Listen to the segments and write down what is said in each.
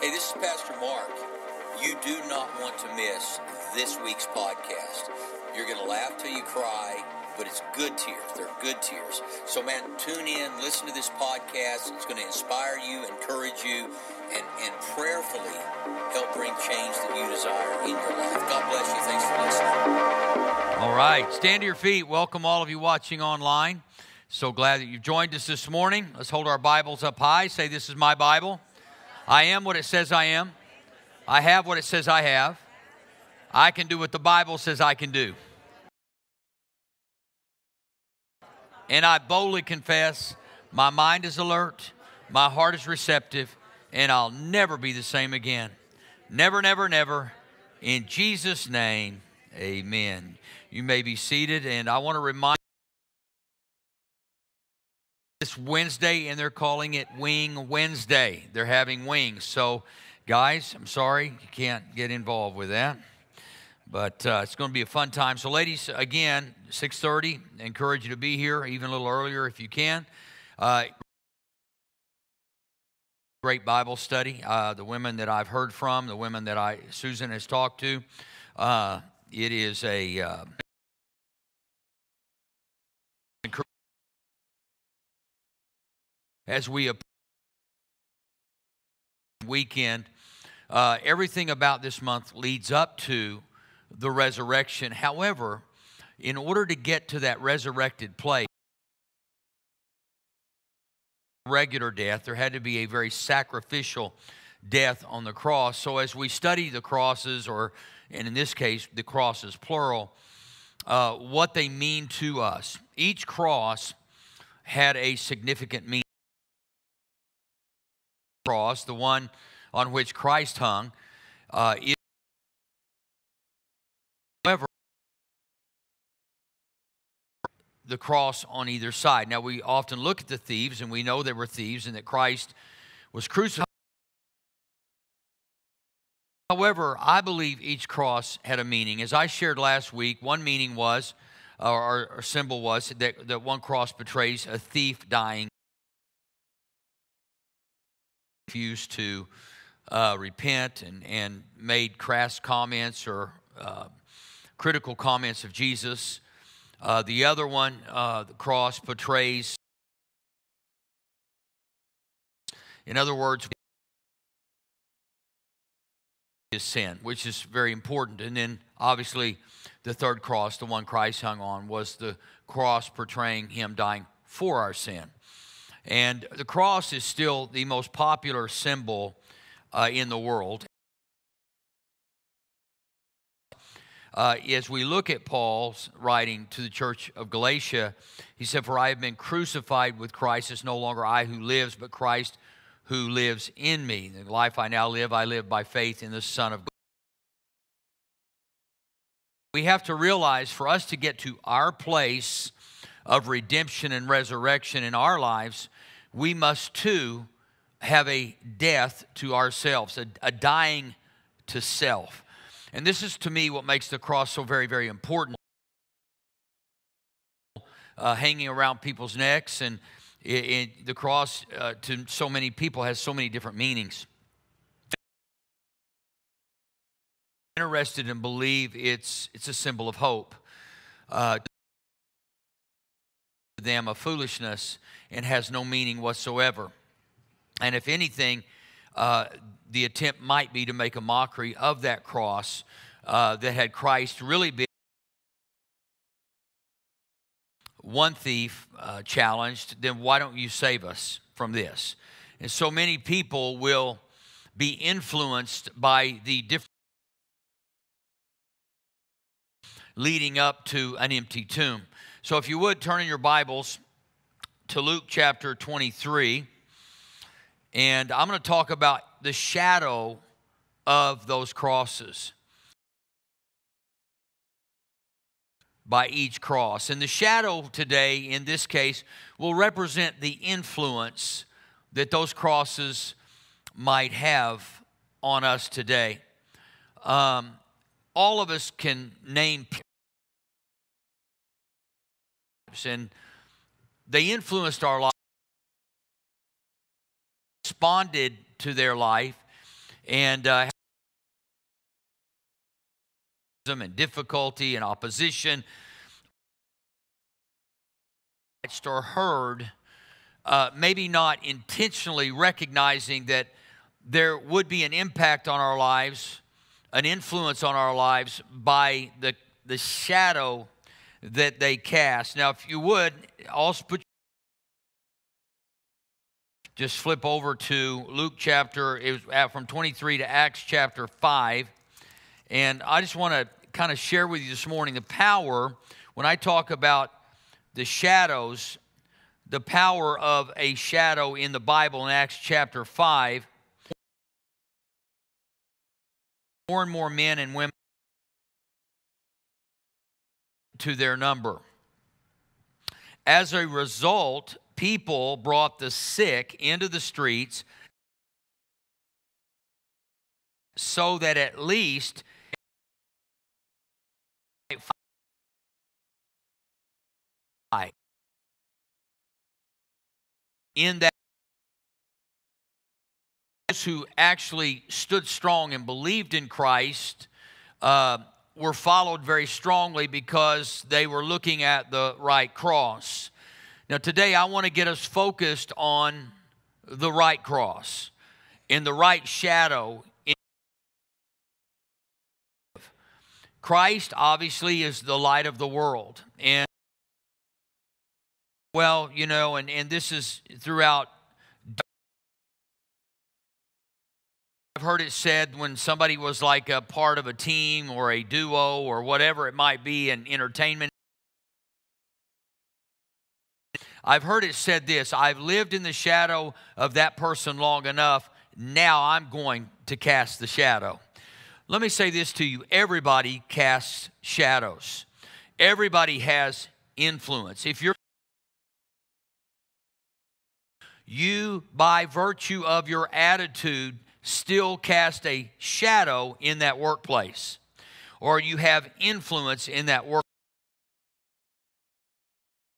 Hey, this is Pastor Mark. You do not want to miss this week's podcast. You're going to laugh till you cry, but it's good tears. They're good tears. So, man, tune in, listen to this podcast. It's going to inspire you, encourage you, and, and prayerfully help bring change that you desire in your life. God bless you. Thanks for listening. All right, stand to your feet. Welcome all of you watching online. So glad that you've joined us this morning. Let's hold our Bibles up high. Say, This is my Bible. I am what it says I am. I have what it says I have. I can do what the Bible says I can do. And I boldly confess my mind is alert, my heart is receptive, and I'll never be the same again. Never, never, never. In Jesus' name, amen. You may be seated, and I want to remind this Wednesday, and they're calling it Wing Wednesday. They're having wings. So, guys, I'm sorry you can't get involved with that, but uh, it's going to be a fun time. So, ladies, again, 6:30. Encourage you to be here, even a little earlier if you can. Uh, great Bible study. Uh, the women that I've heard from, the women that I Susan has talked to, uh, it is a as we approach weekend. Uh, everything about this month leads up to the resurrection. However, in order to get to that resurrected place, regular death, there had to be a very sacrificial death on the cross. So as we study the crosses, or and in this case, the crosses plural, uh, what they mean to us, each cross had a significant meaning cross, the one on which Christ hung, uh, is, however, the cross on either side. Now, we often look at the thieves and we know they were thieves and that Christ was crucified. However, I believe each cross had a meaning. As I shared last week, one meaning was, or, or symbol was, that, that one cross betrays a thief dying refused to uh, repent and, and made crass comments or uh, critical comments of Jesus. Uh, the other one, uh, the cross portrays, in other words, his sin, which is very important. And then obviously, the third cross, the one Christ hung on, was the cross portraying him dying for our sin. And the cross is still the most popular symbol uh, in the world. Uh, as we look at Paul's writing to the church of Galatia, he said, For I have been crucified with Christ. It's no longer I who lives, but Christ who lives in me. The life I now live, I live by faith in the Son of God. We have to realize for us to get to our place of redemption and resurrection in our lives, we must too have a death to ourselves, a, a dying to self. And this is to me what makes the cross so very, very important. Uh, hanging around people's necks, and it, it, the cross uh, to so many people has so many different meanings. Interested and believe it's it's a symbol of hope. Uh, them a foolishness and has no meaning whatsoever. And if anything, uh, the attempt might be to make a mockery of that cross uh, that had Christ really been one thief uh, challenged, then why don't you save us from this? And so many people will be influenced by the different leading up to an empty tomb. So if you would turn in your Bibles to Luke chapter 23, and I'm going to talk about the shadow of those crosses by each cross. And the shadow today, in this case, will represent the influence that those crosses might have on us today. Um, all of us can name and they influenced our lives, responded to their life and uh, and difficulty and opposition watched or heard, uh, maybe not intentionally recognizing that there would be an impact on our lives, an influence on our lives by the, the shadow that they cast. Now, if you would, also put just flip over to Luke chapter, it was from 23 to Acts chapter 5. And I just want to kind of share with you this morning the power, when I talk about the shadows, the power of a shadow in the Bible in Acts chapter 5. More and more men and women to their number. As a result, people brought the sick into the streets so that at least in that those who actually stood strong and believed in Christ uh, were followed very strongly because they were looking at the right cross. Now, today I want to get us focused on the right cross, in the right shadow. Christ obviously is the light of the world. And well, you know, and, and this is throughout. Heard it said when somebody was like a part of a team or a duo or whatever it might be in entertainment. I've heard it said this I've lived in the shadow of that person long enough. Now I'm going to cast the shadow. Let me say this to you everybody casts shadows, everybody has influence. If you're you, by virtue of your attitude, still cast a shadow in that workplace, or you have influence in that work.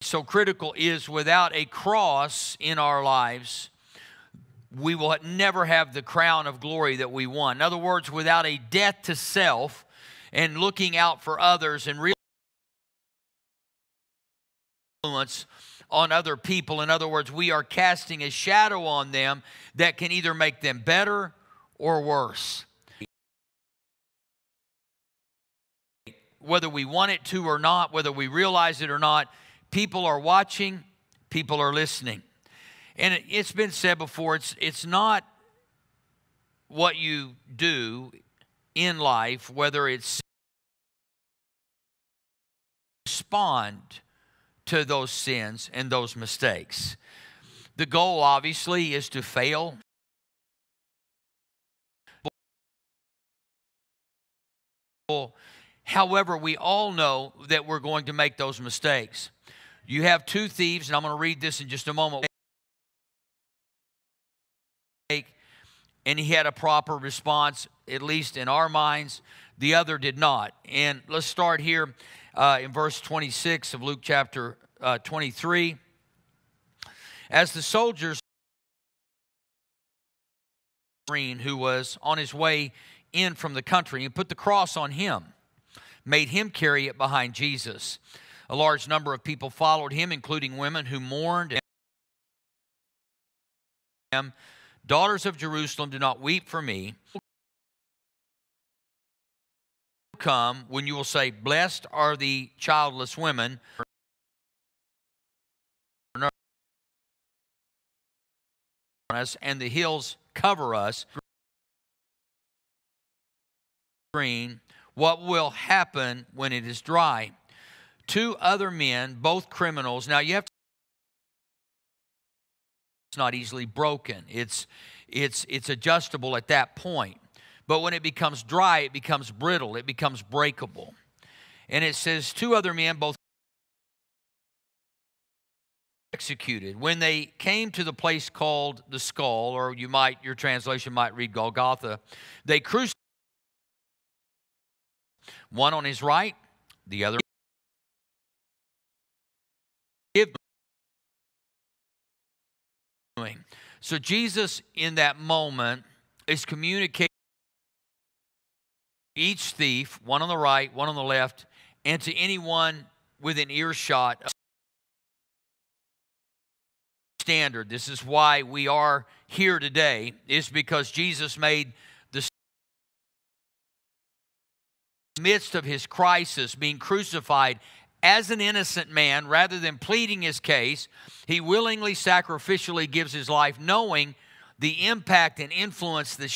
So critical is without a cross in our lives, we will never have the crown of glory that we want. In other words, without a death to self and looking out for others and real influence on other people. In other words, we are casting a shadow on them that can either make them better or worse. Whether we want it to or not, whether we realize it or not, people are watching, people are listening. And it, has been said before, it's, it's not what you do in life, whether it's respond to those sins and those mistakes. The goal, obviously, is to fail. However, we all know that we're going to make those mistakes. You have two thieves, and I'm going to read this in just a moment. And he had a proper response, at least in our minds. The other did not. And let's start here uh, in verse 26 of Luke chapter uh, 23. As the soldiers, who was on his way in from the country, and put the cross on him, made him carry it behind Jesus. A large number of people followed him, including women who mourned. And Daughters of Jerusalem, do not weep for me come when you will say, Blessed are the childless women. Us and the hills cover us. Green, what will happen when it is dry? Two other men, both criminals. Now you have to. It's not easily broken. It's it's it's adjustable at that point. But when it becomes dry, it becomes brittle, it becomes breakable. And it says, two other men, both executed. When they came to the place called the skull, or you might, your translation might read Golgotha, they crucified one on his right, the other. So Jesus, in that moment, is communicating each thief, one on the right, one on the left, and to anyone within earshot standard. This is why we are here today, is because Jesus made the midst of his crisis, being crucified as an innocent man, rather than pleading his case, he willingly, sacrificially gives his life, knowing the impact and influence the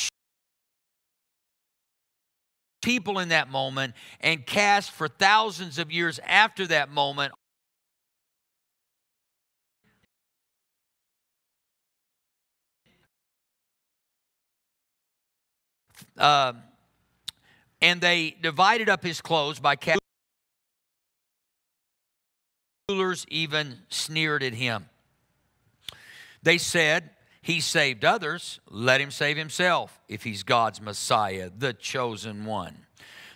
people in that moment and cast for thousands of years after that moment uh, and they divided up his clothes by rulers even sneered at him. They said he saved others, let him save himself if he's God's Messiah, the chosen one.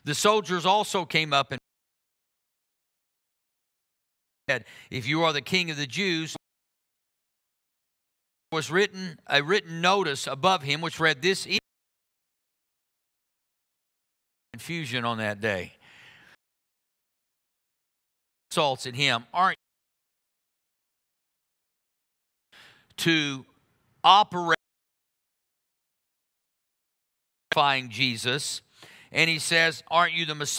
The soldiers also came up and said, If you are the king of the Jews, was written a written notice above him which read this confusion on that day assaults at him aren't to operate Jesus and he says aren't you the Messiah?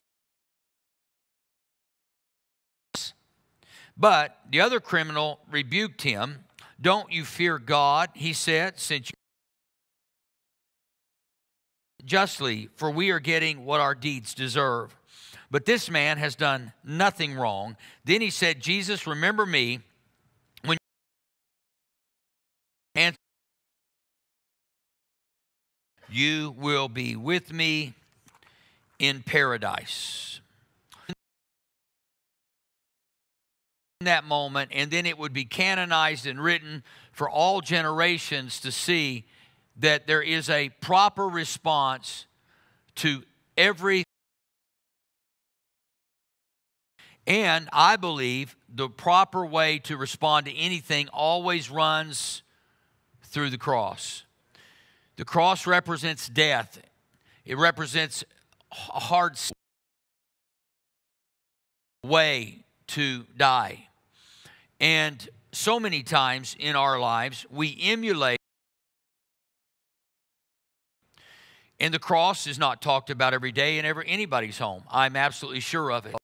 But the other criminal rebuked him. Don't you fear God he said since you justly for we are getting what our deeds deserve. But this man has done nothing wrong. Then he said Jesus remember me you will be with me in paradise. In that moment, and then it would be canonized and written for all generations to see that there is a proper response to every and I believe the proper way to respond to anything always runs through the cross. The cross represents death, it represents a hard way to die. And so many times in our lives, we emulate. And the cross is not talked about every day in every, anybody's home. I'm absolutely sure of it.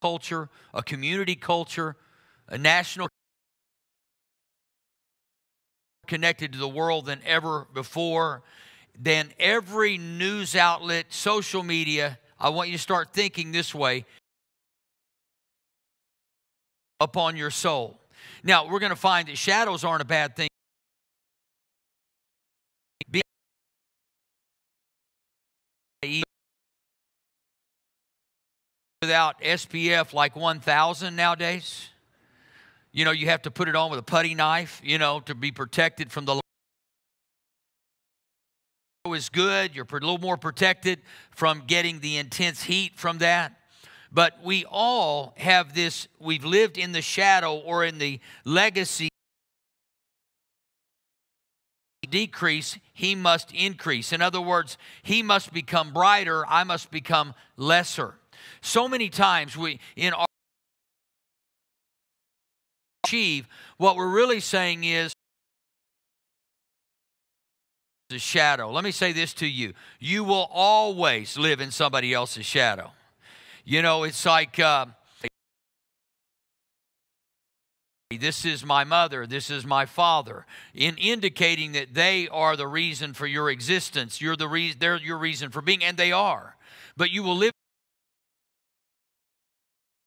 Culture, a community culture, a national connected to the world than ever before, then every news outlet, social media, I want you to start thinking this way upon your soul. Now, we're going to find that shadows aren't a bad thing. Without SPF like 1000 nowadays. You know, you have to put it on with a putty knife, you know, to be protected from the is good. You're a little more protected from getting the intense heat from that. But we all have this, we've lived in the shadow or in the legacy decrease, he must increase. In other words, he must become brighter, I must become lesser. So many times we in our achieve, what we're really saying is the shadow. Let me say this to you you will always live in somebody else's shadow. You know, it's like. Uh, this is my mother, this is my father, in indicating that they are the reason for your existence. You're the reason, they're your reason for being, and they are. But you will live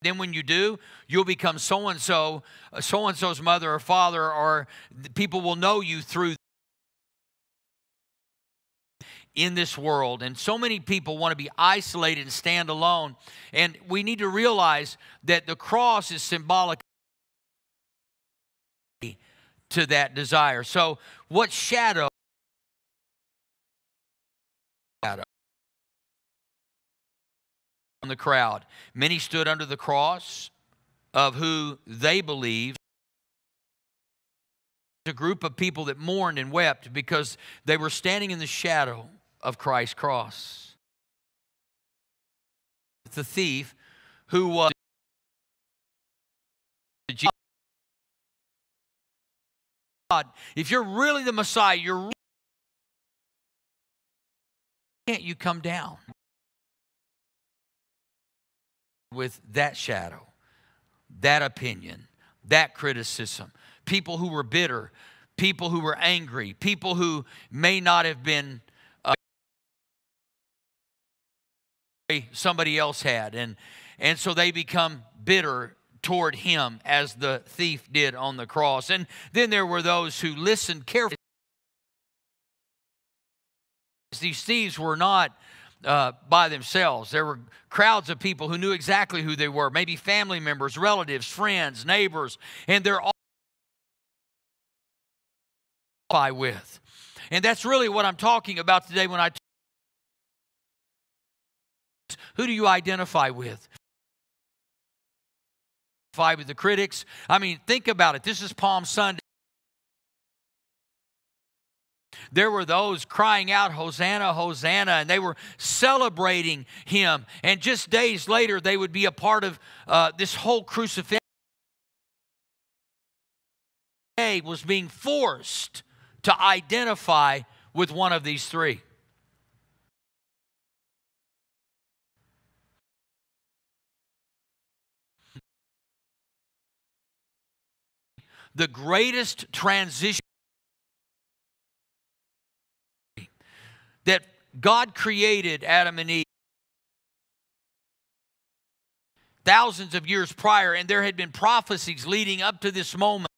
then when you do, you'll become so uh, and so, so and so's mother or father, or people will know you through in this world. And so many people want to be isolated and stand alone. And we need to realize that the cross is symbolic to that desire. So, what shadow? Shadow the crowd. Many stood under the cross of who they believed a group of people that mourned and wept because they were standing in the shadow of Christ's cross. The thief who was God, if you're really the Messiah, you're can't you come down with that shadow, that opinion, that criticism? People who were bitter, people who were angry, people who may not have been uh, somebody else had, and and so they become bitter toward him as the thief did on the cross. And then there were those who listened carefully these thieves were not uh, by themselves. There were crowds of people who knew exactly who they were, maybe family members, relatives, friends, neighbors, and they're all with. And that's really what I'm talking about today when I who do you identify with? Identify With the critics. I mean, think about it. This is Palm Sunday. There were those crying out, Hosanna, Hosanna, and they were celebrating him. And just days later, they would be a part of uh, this whole crucifixion. Was being forced to identify with one of these three. The greatest transition that God created Adam and Eve thousands of years prior, and there had been prophecies leading up to this moment.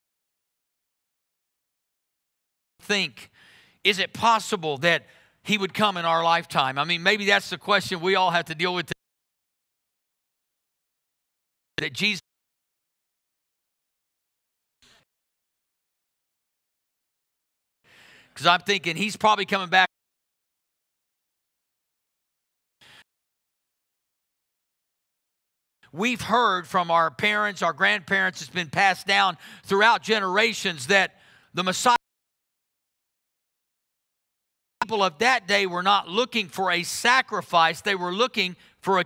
Think, is it possible that He would come in our lifetime? I mean, maybe that's the question we all have to deal with. That Jesus because I'm thinking he's probably coming back we've heard from our parents, our grandparents, it's been passed down throughout generations that the Messiah people of that day were not looking for a sacrifice, they were looking for a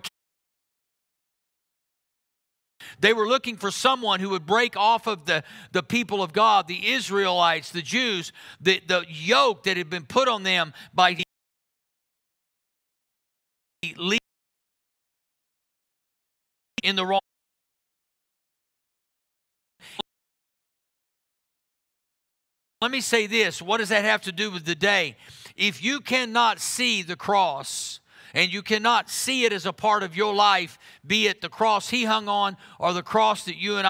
they were looking for someone who would break off of the, the people of God, the Israelites, the Jews, the, the yoke that had been put on them by the in the wrong Let me say this what does that have to do with the day? If you cannot see the cross, and you cannot see it as a part of your life, be it the cross he hung on or the cross that you and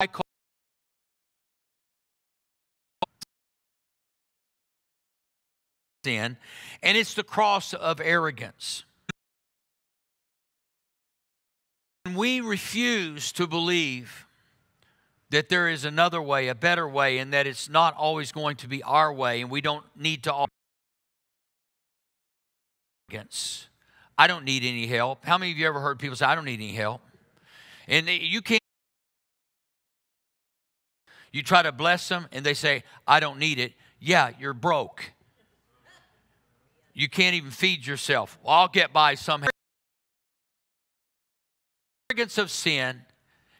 I cross sin, and it's the cross of arrogance. We refuse to believe that there is another way, a better way, and that it's not always going to be our way, and we don't need to. Arrogance. I don't need any help. How many of you ever heard people say, I don't need any help? And you can't. You try to bless them, and they say, I don't need it. Yeah, you're broke. You can't even feed yourself. Well, I'll get by somehow. Arrogance of sin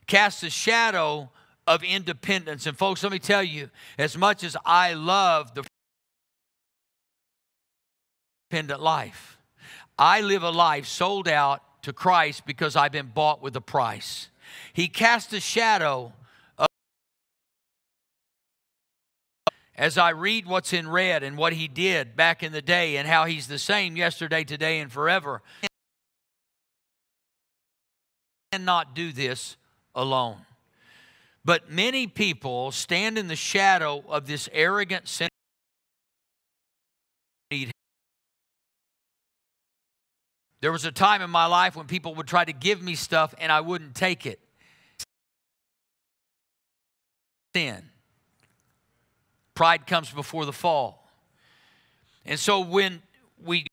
casts a shadow of independence. And folks, let me tell you, as much as I love the independent life, I live a life sold out to Christ because I've been bought with a price. He cast a shadow as I read what's in red and what he did back in the day and how he's the same yesterday, today, and forever, I cannot do this alone. But many people stand in the shadow of this arrogant sin. There was a time in my life when people would try to give me stuff and I wouldn't take it. Sin. Pride comes before the fall. And so when we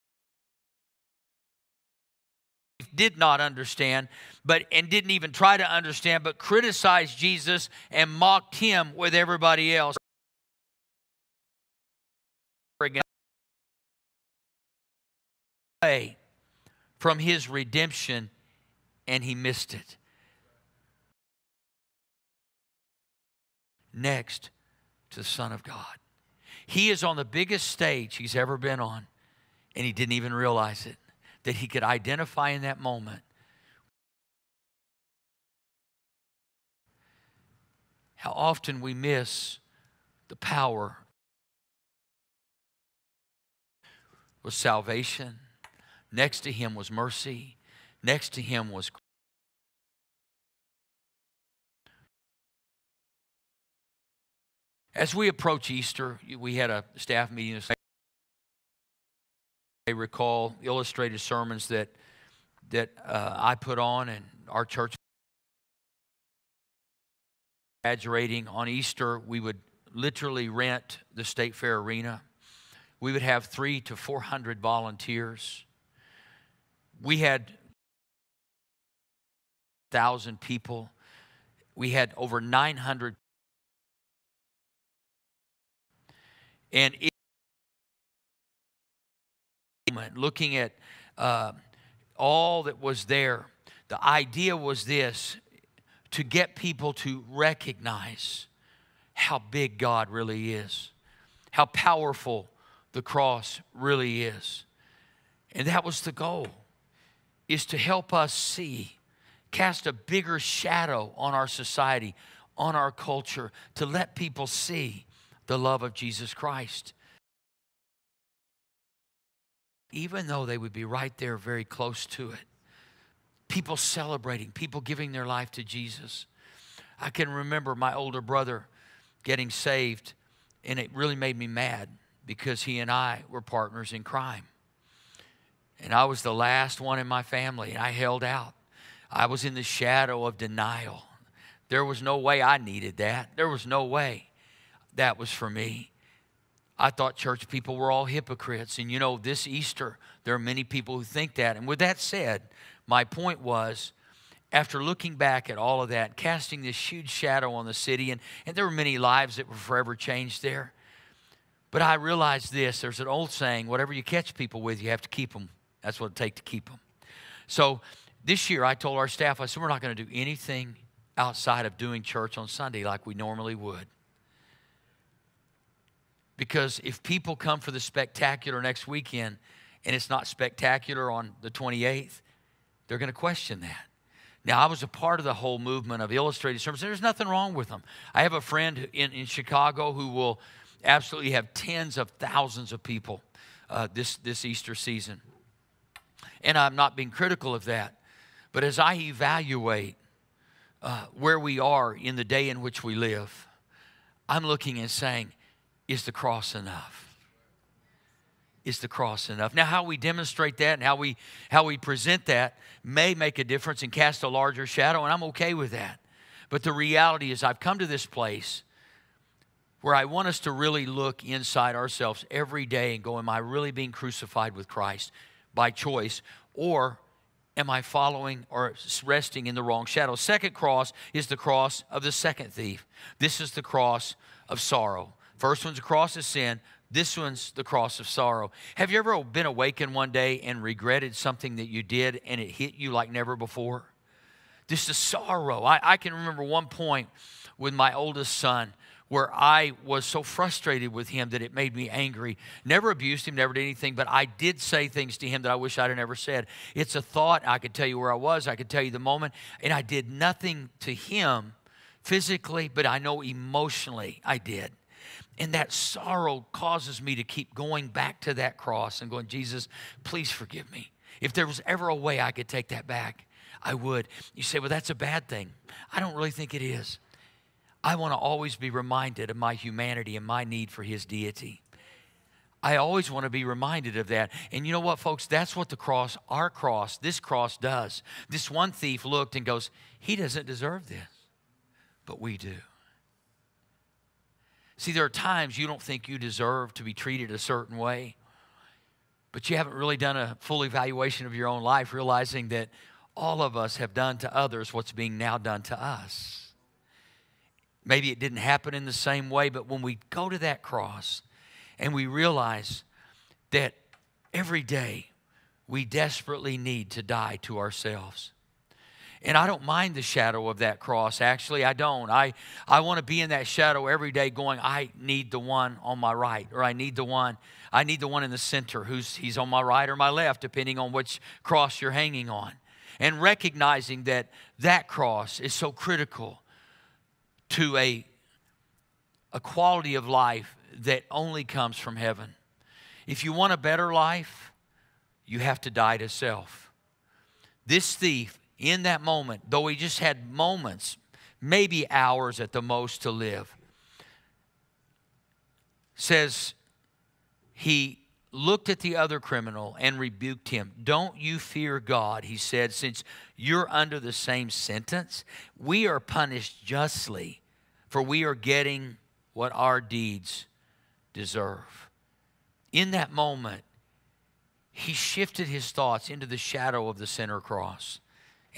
did not understand but and didn't even try to understand but criticized Jesus and mocked him with everybody else away from his redemption and he missed it next the son of God. He is on the biggest stage he's ever been on and he didn't even realize it that he could identify in that moment how often we miss the power was salvation. Next to him was mercy. Next to him was As we approach Easter, we had a staff meeting this I recall illustrated sermons that that uh, I put on and our church graduating on Easter we would literally rent the state fair arena. We would have 3 to 400 volunteers. We had 1000 people. We had over 900 and. It, looking at uh, all that was there, the idea was this to get people to recognize how big God really is, how powerful the cross really is. And that was the goal, is to help us see, cast a bigger shadow on our society, on our culture, to let people see the love of Jesus Christ even though they would be right there very close to it. People celebrating, people giving their life to Jesus. I can remember my older brother getting saved, and it really made me mad because he and I were partners in crime. And I was the last one in my family, and I held out. I was in the shadow of denial. There was no way I needed that. There was no way that was for me. I thought church people were all hypocrites. And you know, this Easter, there are many people who think that. And with that said, my point was after looking back at all of that, casting this huge shadow on the city, and, and there were many lives that were forever changed there. But I realized this there's an old saying whatever you catch people with, you have to keep them. That's what it takes to keep them. So this year, I told our staff, I said, we're not going to do anything outside of doing church on Sunday like we normally would. Because if people come for the spectacular next weekend and it's not spectacular on the 28th, they're going to question that. Now, I was a part of the whole movement of illustrated sermons. There's nothing wrong with them. I have a friend in, in Chicago who will absolutely have tens of thousands of people uh, this, this Easter season. And I'm not being critical of that. But as I evaluate uh, where we are in the day in which we live, I'm looking and saying, is the cross enough? Is the cross enough? Now, how we demonstrate that and how we how we present that may make a difference and cast a larger shadow, and I'm okay with that. But the reality is, I've come to this place where I want us to really look inside ourselves every day and go, Am I really being crucified with Christ by choice? Or am I following or resting in the wrong shadow? Second cross is the cross of the second thief. This is the cross of sorrow. First one's a cross of sin. This one's the cross of sorrow. Have you ever been awakened one day and regretted something that you did and it hit you like never before? Just a sorrow. I, I can remember one point with my oldest son where I was so frustrated with him that it made me angry. Never abused him, never did anything, but I did say things to him that I wish I'd never said. It's a thought. I could tell you where I was, I could tell you the moment, and I did nothing to him physically, but I know emotionally I did. And that sorrow causes me to keep going back to that cross and going, Jesus, please forgive me. If there was ever a way I could take that back, I would. You say, well, that's a bad thing. I don't really think it is. I want to always be reminded of my humanity and my need for His deity. I always want to be reminded of that. And you know what, folks? That's what the cross, our cross, this cross does. This one thief looked and goes, He doesn't deserve this, but we do. See, there are times you don't think you deserve to be treated a certain way. but you haven't really done a full evaluation of your own life, realizing that all of us have done to others what's being now done to us. Maybe it didn't happen in the same way, but when we go to that cross and we realize that every day we desperately need to die to ourselves. And I don't mind the shadow of that cross. Actually, I don't. I, I want to be in that shadow every day going, I need the one on my right, or I need the one, I need the one in the center who's he's on my right or my left, depending on which cross you're hanging on. And recognizing that that cross is so critical to a, a quality of life that only comes from heaven. If you want a better life, you have to die to self. This thief, in that moment, though he just had moments, maybe hours at the most to live, says he looked at the other criminal and rebuked him. Don't you fear God, he said, since you're under the same sentence? We are punished justly, for we are getting what our deeds deserve. In that moment, he shifted his thoughts into the shadow of the center cross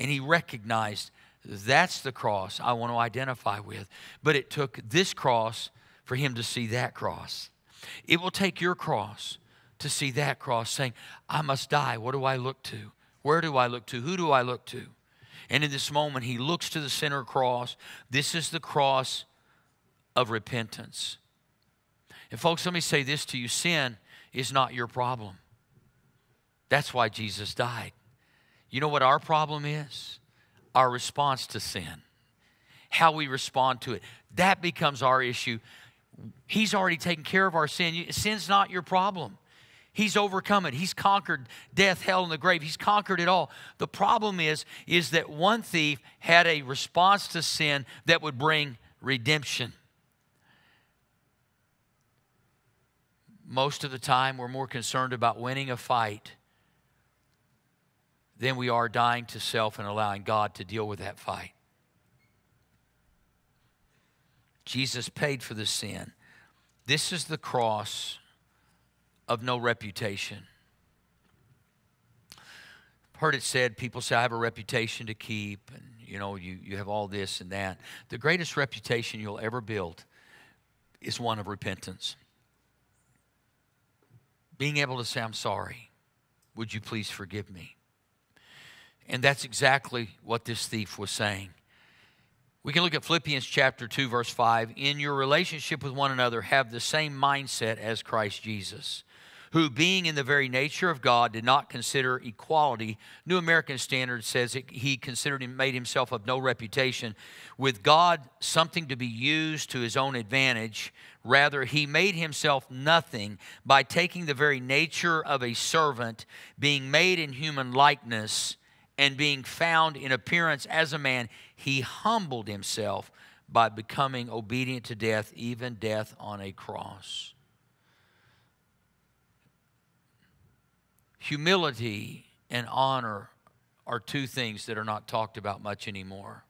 and he recognized that's the cross I want to identify with. But it took this cross for him to see that cross. It will take your cross to see that cross saying, I must die. What do I look to? Where do I look to? Who do I look to? And in this moment, he looks to the center cross. This is the cross of repentance. And, folks, let me say this to you sin is not your problem. That's why Jesus died. You know what our problem is? Our response to sin, how we respond to it. That becomes our issue. He's already taken care of our sin. Sin's not your problem. He's overcome it. He's conquered death, hell, and the grave. He's conquered it all. The problem is, is that one thief had a response to sin that would bring redemption. Most of the time, we're more concerned about winning a fight than we are dying to self and allowing God to deal with that fight. Jesus paid for the sin. This is the cross of no reputation. Heard it said, people say, I have a reputation to keep, and you know, you, you have all this and that. The greatest reputation you'll ever build is one of repentance. Being able to say, I'm sorry. Would you please forgive me? And that's exactly what this thief was saying. We can look at Philippians chapter 2, verse 5. In your relationship with one another, have the same mindset as Christ Jesus, who, being in the very nature of God, did not consider equality. New American Standard says it, he considered and made himself of no reputation. With God, something to be used to his own advantage. Rather, he made himself nothing by taking the very nature of a servant, being made in human likeness and being found in appearance as a man, he humbled himself by becoming obedient to death, even death on a cross. Humility and honor are two things that are not talked about much anymore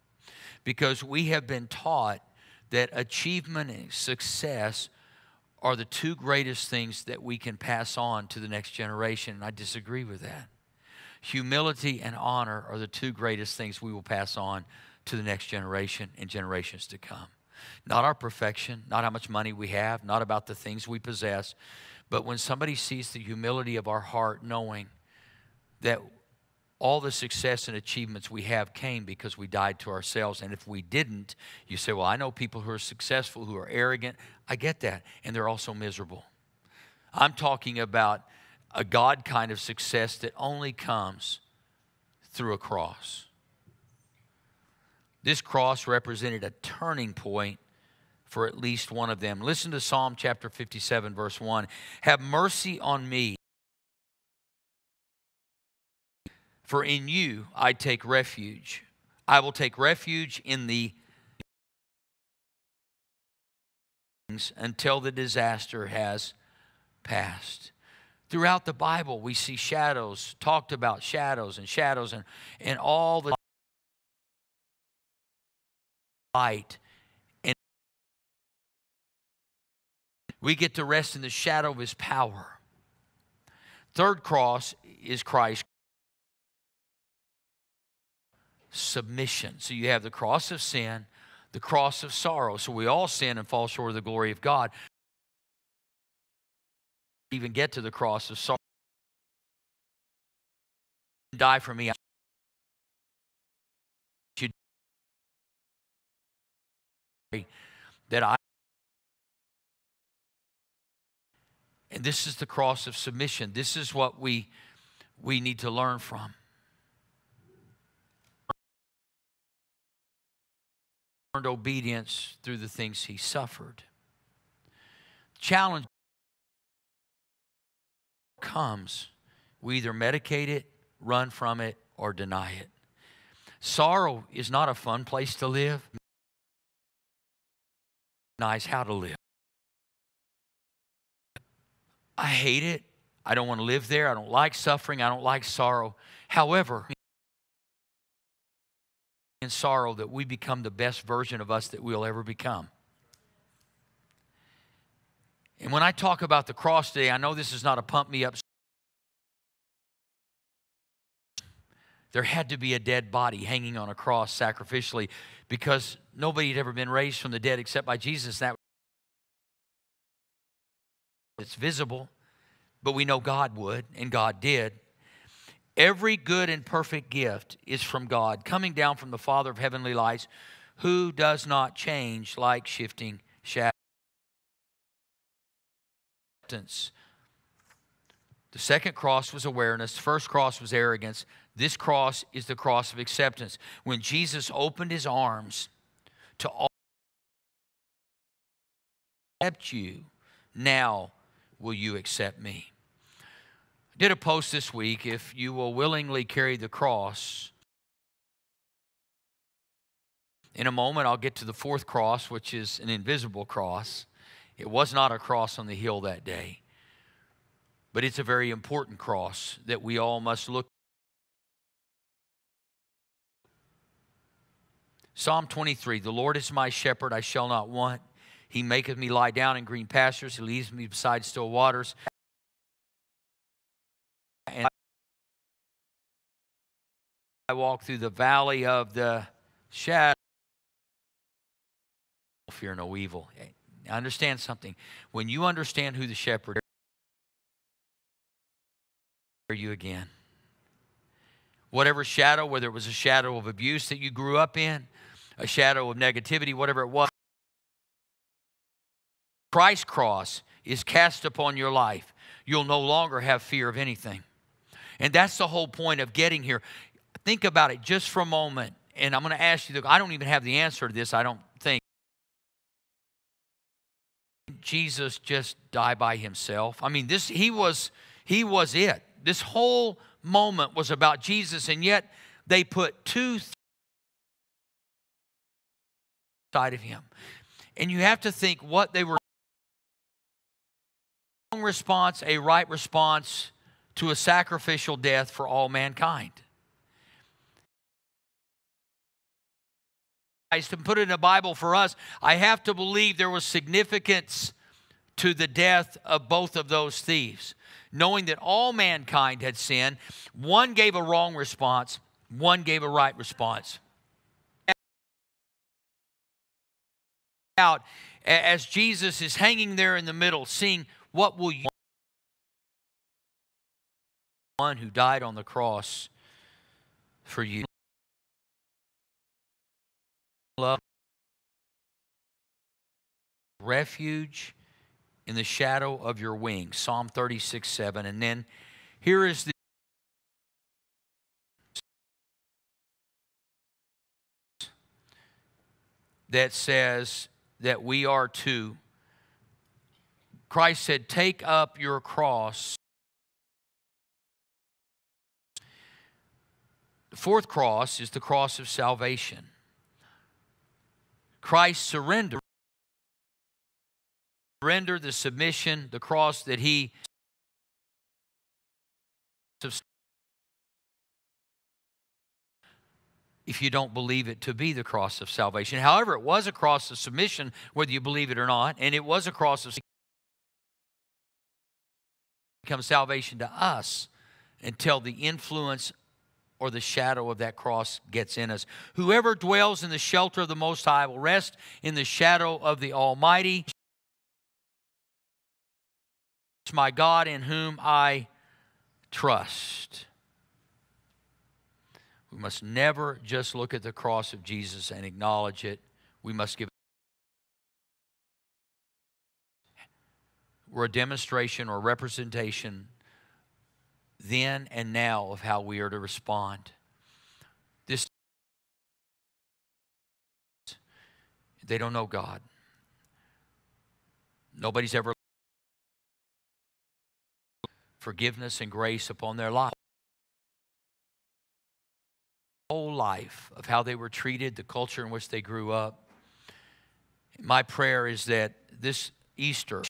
because we have been taught that achievement and success are the two greatest things that we can pass on to the next generation. And I disagree with that. Humility and honor are the two greatest things we will pass on to the next generation and generations to come. Not our perfection, not how much money we have, not about the things we possess, but when somebody sees the humility of our heart, knowing that all the success and achievements we have came because we died to ourselves. And if we didn't, you say, Well, I know people who are successful, who are arrogant. I get that. And they're also miserable. I'm talking about a God kind of success that only comes through a cross. This cross represented a turning point for at least one of them. Listen to Psalm chapter 57, verse 1. Have mercy on me, for in you I take refuge. I will take refuge in the until the disaster has passed. Throughout the Bible, we see shadows, talked about shadows and shadows and, and all the light. And we get to rest in the shadow of his power. Third cross is Christ. Submission. So you have the cross of sin, the cross of sorrow. So we all sin and fall short of the glory of God. Even get to the cross of sorrow. Die for me. That I And this is the cross of submission. This is what we, we need to learn from. Learned obedience through the things he suffered. Challenge comes, we either medicate it, run from it, or deny it. Sorrow is not a fun place to live. Nice how to live. I hate it. I don't want to live there. I don't like suffering. I don't like sorrow. However, in sorrow that we become the best version of us that we'll ever become. And when I talk about the cross today, I know this is not a pump me up. There had to be a dead body hanging on a cross sacrificially because nobody had ever been raised from the dead except by Jesus. That it's visible, but we know God would, and God did. Every good and perfect gift is from God, coming down from the Father of heavenly lights, who does not change like shifting shadows. The second cross was awareness. The first cross was arrogance. This cross is the cross of acceptance. When Jesus opened his arms to all accept you, now will you accept me? I did a post this week if you will willingly carry the cross. In a moment, I'll get to the fourth cross, which is an invisible cross. It was not a cross on the hill that day, but it's a very important cross that we all must look. Psalm 23 The Lord is my shepherd, I shall not want. He maketh me lie down in green pastures. He leads me beside still waters. And I walk through the valley of the shadow. Fear no evil. Understand something. When you understand who the shepherd is, you again. Whatever shadow, whether it was a shadow of abuse that you grew up in, a shadow of negativity, whatever it was, Christ's cross is cast upon your life, you'll no longer have fear of anything. And that's the whole point of getting here. Think about it just for a moment. And I'm going to ask you, I don't even have the answer to this, I don't Jesus just die by himself. I mean, this he was he was it. This whole moment was about Jesus, and yet they put two side of him. And you have to think what they were response, a right response to a sacrificial death for all mankind. To put it in the Bible for us, I have to believe there was significance to the death of both of those thieves. Knowing that all mankind had sinned, one gave a wrong response, one gave a right response. Out as Jesus is hanging there in the middle, seeing what will you one who died on the cross for you? Refuge in the shadow of your wings. Psalm 36 7. And then here is the that says that we are to Christ said, Take up your cross. The fourth cross is the cross of salvation. Christ surrendered. Surrender the submission, the cross that he if you don't believe it to be the cross of salvation. However, it was a cross of submission, whether you believe it or not, and it was a cross of become salvation to us until the influence or the shadow of that cross gets in us. Whoever dwells in the shelter of the Most High will rest in the shadow of the Almighty. It's my God in whom I trust. We must never just look at the cross of Jesus and acknowledge it. We must give we're a demonstration or representation then and now of how we are to respond. This they don't know God. Nobody's ever forgiveness and grace upon their life. Whole life of how they were treated, the culture in which they grew up. My prayer is that this Easter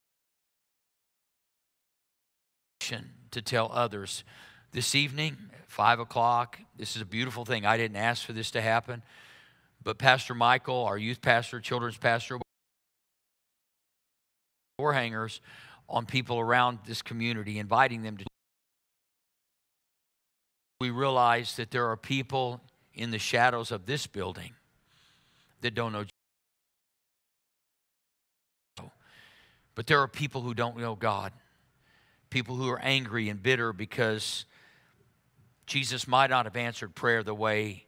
to tell others. This evening, five o'clock, this is a beautiful thing. I didn't ask for this to happen, but Pastor Michael, our youth pastor, children's pastor, door hangers on people around this community, inviting them to. We realize that there are people in the shadows of this building that don't know. But there are people who don't know God people who are angry and bitter because Jesus might not have answered prayer the way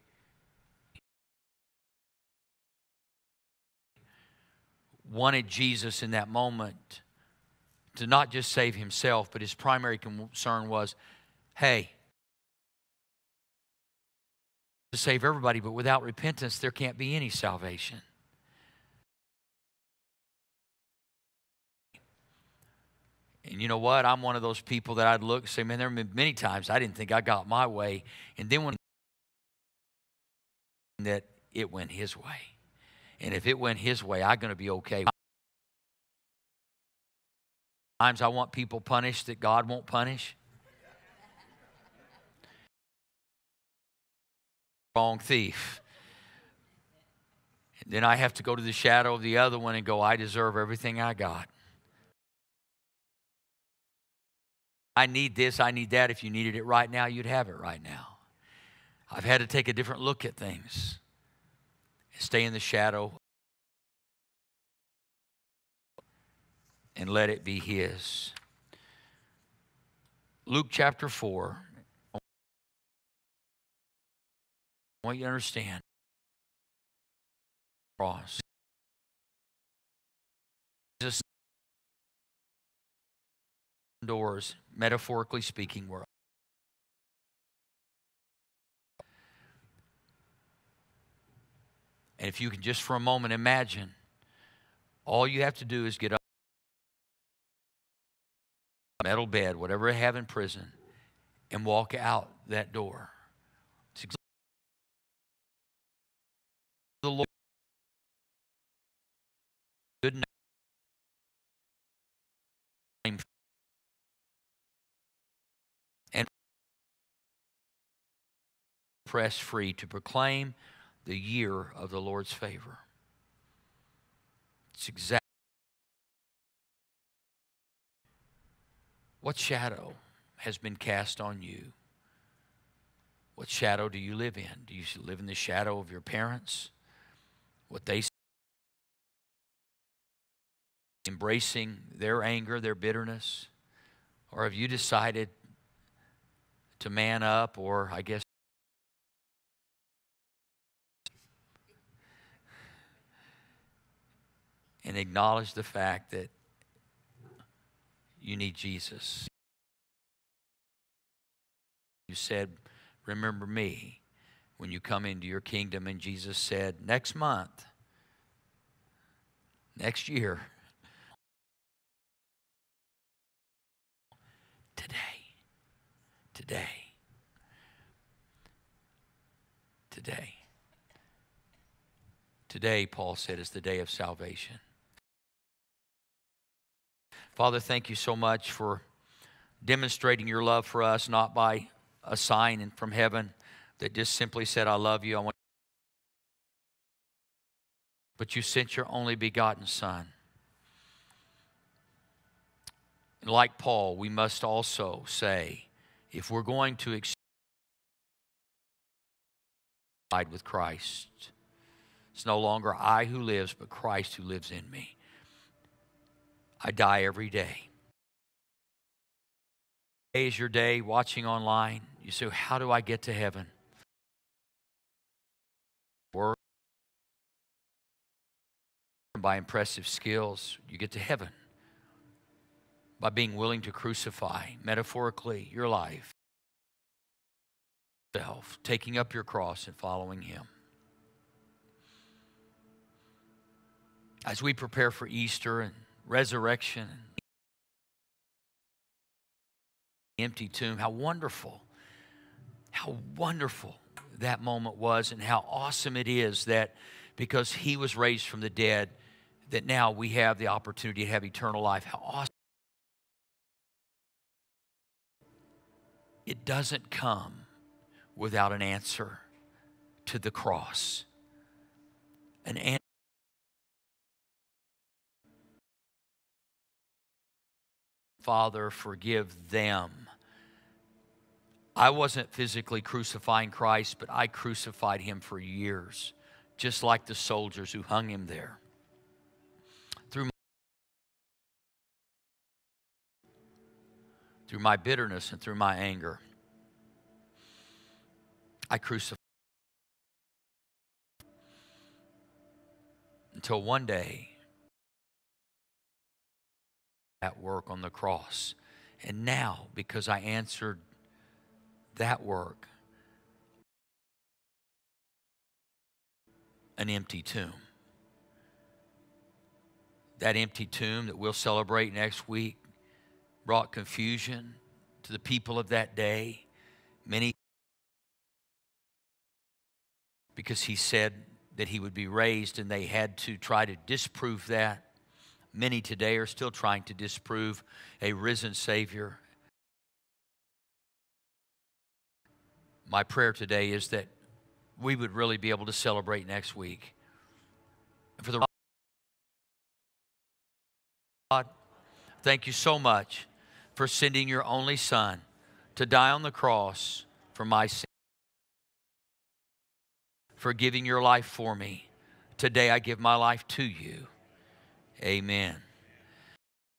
wanted Jesus in that moment to not just save himself, but his primary concern was hey, to save everybody, but without repentance, there can't be any salvation. And you know what? I'm one of those people that I'd look and say, man, there have been many times I didn't think I got my way. And then when that it went his way. And if it went his way, I'm going to be okay. Times I want people punished that God won't punish. Wrong thief. And then I have to go to the shadow of the other one and go, I deserve everything I got. I need this, I need that. If you needed it right now, you'd have it right now. I've had to take a different look at things, stay in the shadow, and let it be His. Luke chapter 4. I want you to understand. Cross. Jesus doors, metaphorically speaking, were And if you can just for a moment imagine, all you have to do is get up, metal bed, whatever I have in prison, and walk out that door. the Lord. Good name And press free to proclaim the year of the Lord's favor. It's exactly what shadow has been cast on you? What shadow do you live in? Do you live in the shadow of your parents? What they embracing their anger, their bitterness? Or have you decided to man up or I guess and acknowledge the fact that you need Jesus. You said, Remember me when you come into your kingdom. And Jesus said, Next month, next year, today, today, today. Today, Paul said, is the day of salvation. Father, thank you so much for demonstrating your love for us, not by a sign from heaven that just simply said, I love you. I want but you sent your only begotten Son. And like Paul, we must also say, if we're going to with Christ, it's no longer I who lives, but Christ who lives in me. I die every day. Today is your day watching online. You say, How do I get to heaven? Or by impressive skills, you get to heaven. By being willing to crucify, metaphorically, your life, self, taking up your cross and following Him. As we prepare for Easter and resurrection, empty tomb, how wonderful, how wonderful that moment was, and how awesome it is that because he was raised from the dead, that now we have the opportunity to have eternal life. How awesome. It doesn't come without an answer to the cross. An answer. Father, forgive them. I wasn't physically crucifying Christ, but I crucified him for years, just like the soldiers who hung him there. Through my, through my bitterness and through my anger, I crucified until one day that work on the cross. And now, because I answered that work, an empty tomb. That empty tomb that we'll celebrate next week brought confusion to the people of that day. Many, because he said that he would be raised, and they had to try to disprove that. Many today are still trying to disprove a risen Savior. My prayer today is that we would really be able to celebrate next week. For the God, thank you so much for sending your only Son to die on the cross for my sin, for giving your life for me. Today I give my life to you. Amen.